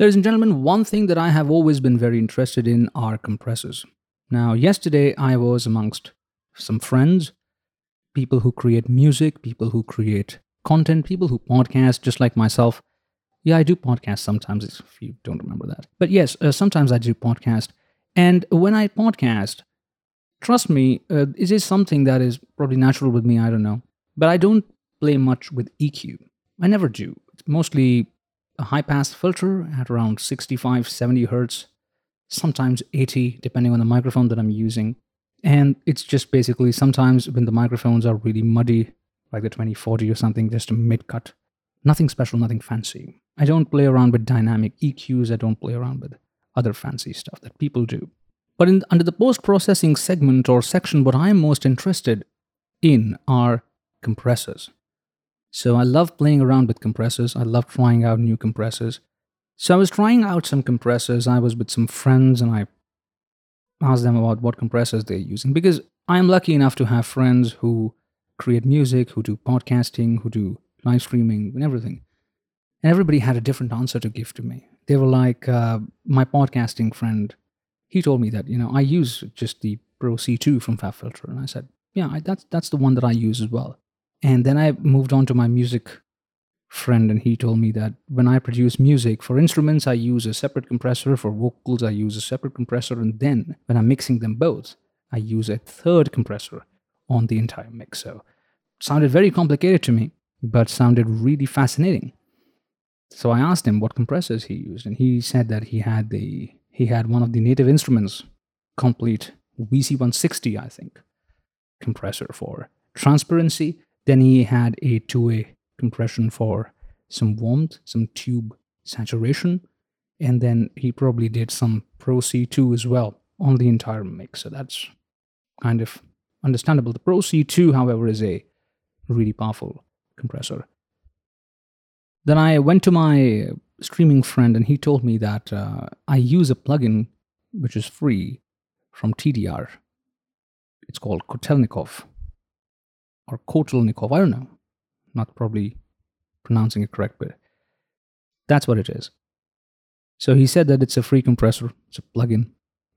Ladies and gentlemen, one thing that I have always been very interested in are compressors. Now, yesterday I was amongst some friends, people who create music, people who create content, people who podcast, just like myself. Yeah, I do podcast sometimes, if you don't remember that. But yes, uh, sometimes I do podcast. And when I podcast, trust me, uh, it is something that is probably natural with me, I don't know. But I don't play much with EQ. I never do. It's mostly a high pass filter at around 65, 70 hertz, sometimes 80, depending on the microphone that I'm using. And it's just basically sometimes when the microphones are really muddy, like the 2040 or something, just a mid cut. Nothing special, nothing fancy. I don't play around with dynamic EQs, I don't play around with other fancy stuff that people do. But in, under the post processing segment or section, what I'm most interested in are compressors. So I love playing around with compressors. I love trying out new compressors. So I was trying out some compressors. I was with some friends and I asked them about what compressors they're using because I am lucky enough to have friends who create music, who do podcasting, who do live streaming and everything. And everybody had a different answer to give to me. They were like, uh, my podcasting friend, he told me that, you know, I use just the Pro C2 from FabFilter. And I said, yeah, I, that's, that's the one that I use as well. And then I moved on to my music friend, and he told me that when I produce music for instruments, I use a separate compressor. For vocals, I use a separate compressor. And then when I'm mixing them both, I use a third compressor on the entire mix. So sounded very complicated to me, but sounded really fascinating. So I asked him what compressors he used, and he said that he had the he had one of the native instruments complete VC160, I think, compressor for transparency then he had a 2A compression for some warmth, some tube saturation, and then he probably did some Pro C2 as well on the entire mix. So that's kind of understandable. The Pro C2, however, is a really powerful compressor. Then I went to my streaming friend and he told me that uh, I use a plugin which is free from TDR. It's called Kotelnikov or Kotelnikov. I don't know. Not probably pronouncing it correct, but that's what it is. So he said that it's a free compressor, it's a plugin.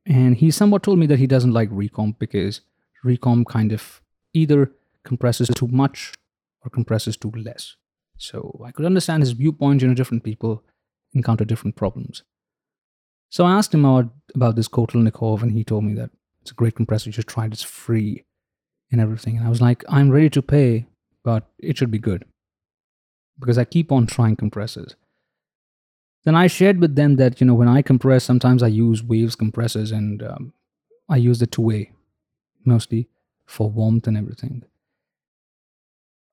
And he somewhat told me that he doesn't like ReaComp because ReaComp kind of either compresses too much or compresses too less. So I could understand his viewpoint, you know, different people encounter different problems. So I asked him about, about this Kotelnikov, and he told me that it's a great compressor, you should try it, it's free and everything. And I was like, I'm ready to pay, but it should be good. Because I keep on trying compressors. Then I shared with them that, you know, when I compress, sometimes I use Waves compressors and um, I use the 2A mostly for warmth and everything.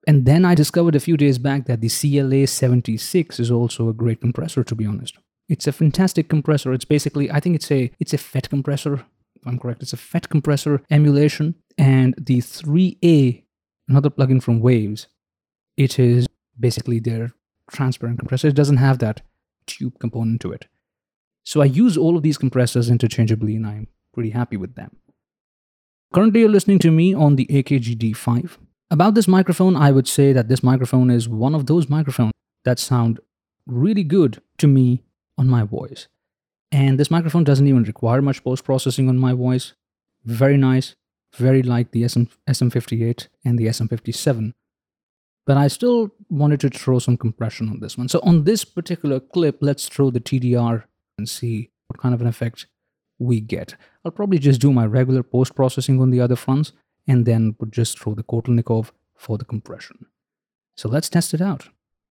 And then I discovered a few days back that the CLA 76 is also a great compressor, to be honest. It's a fantastic compressor. It's basically, I think it's a it's a FET compressor if I'm correct, it's a FET compressor emulation. And the 3A, another plugin from Waves, it is basically their transparent compressor. It doesn't have that tube component to it. So I use all of these compressors interchangeably and I'm pretty happy with them. Currently, you're listening to me on the AKG D5. About this microphone, I would say that this microphone is one of those microphones that sound really good to me on my voice. And this microphone doesn't even require much post processing on my voice. Very nice, very like the SM, SM58 and the SM57. But I still wanted to throw some compression on this one. So on this particular clip, let's throw the TDR and see what kind of an effect we get. I'll probably just do my regular post processing on the other fronts and then just throw the Kotelnikov for the compression. So let's test it out.